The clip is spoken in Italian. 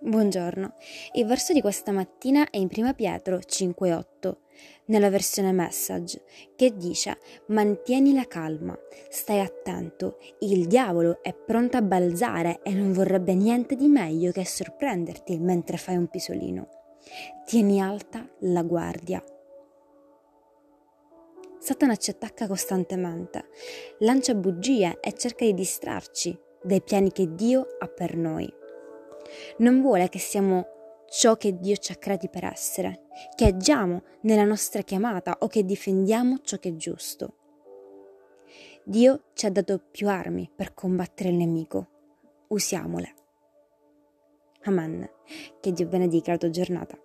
Buongiorno. Il verso di questa mattina è in 1 Pietro 5:8, nella versione message, che dice: Mantieni la calma, stai attento, il diavolo è pronto a balzare e non vorrebbe niente di meglio che sorprenderti mentre fai un pisolino. Tieni alta la guardia. Satana ci attacca costantemente, lancia bugie e cerca di distrarci dai piani che Dio ha per noi. Non vuole che siamo ciò che Dio ci ha creati per essere, che agiamo nella nostra chiamata o che difendiamo ciò che è giusto. Dio ci ha dato più armi per combattere il nemico. Usiamole. Amen. Che Dio benedica la tua giornata.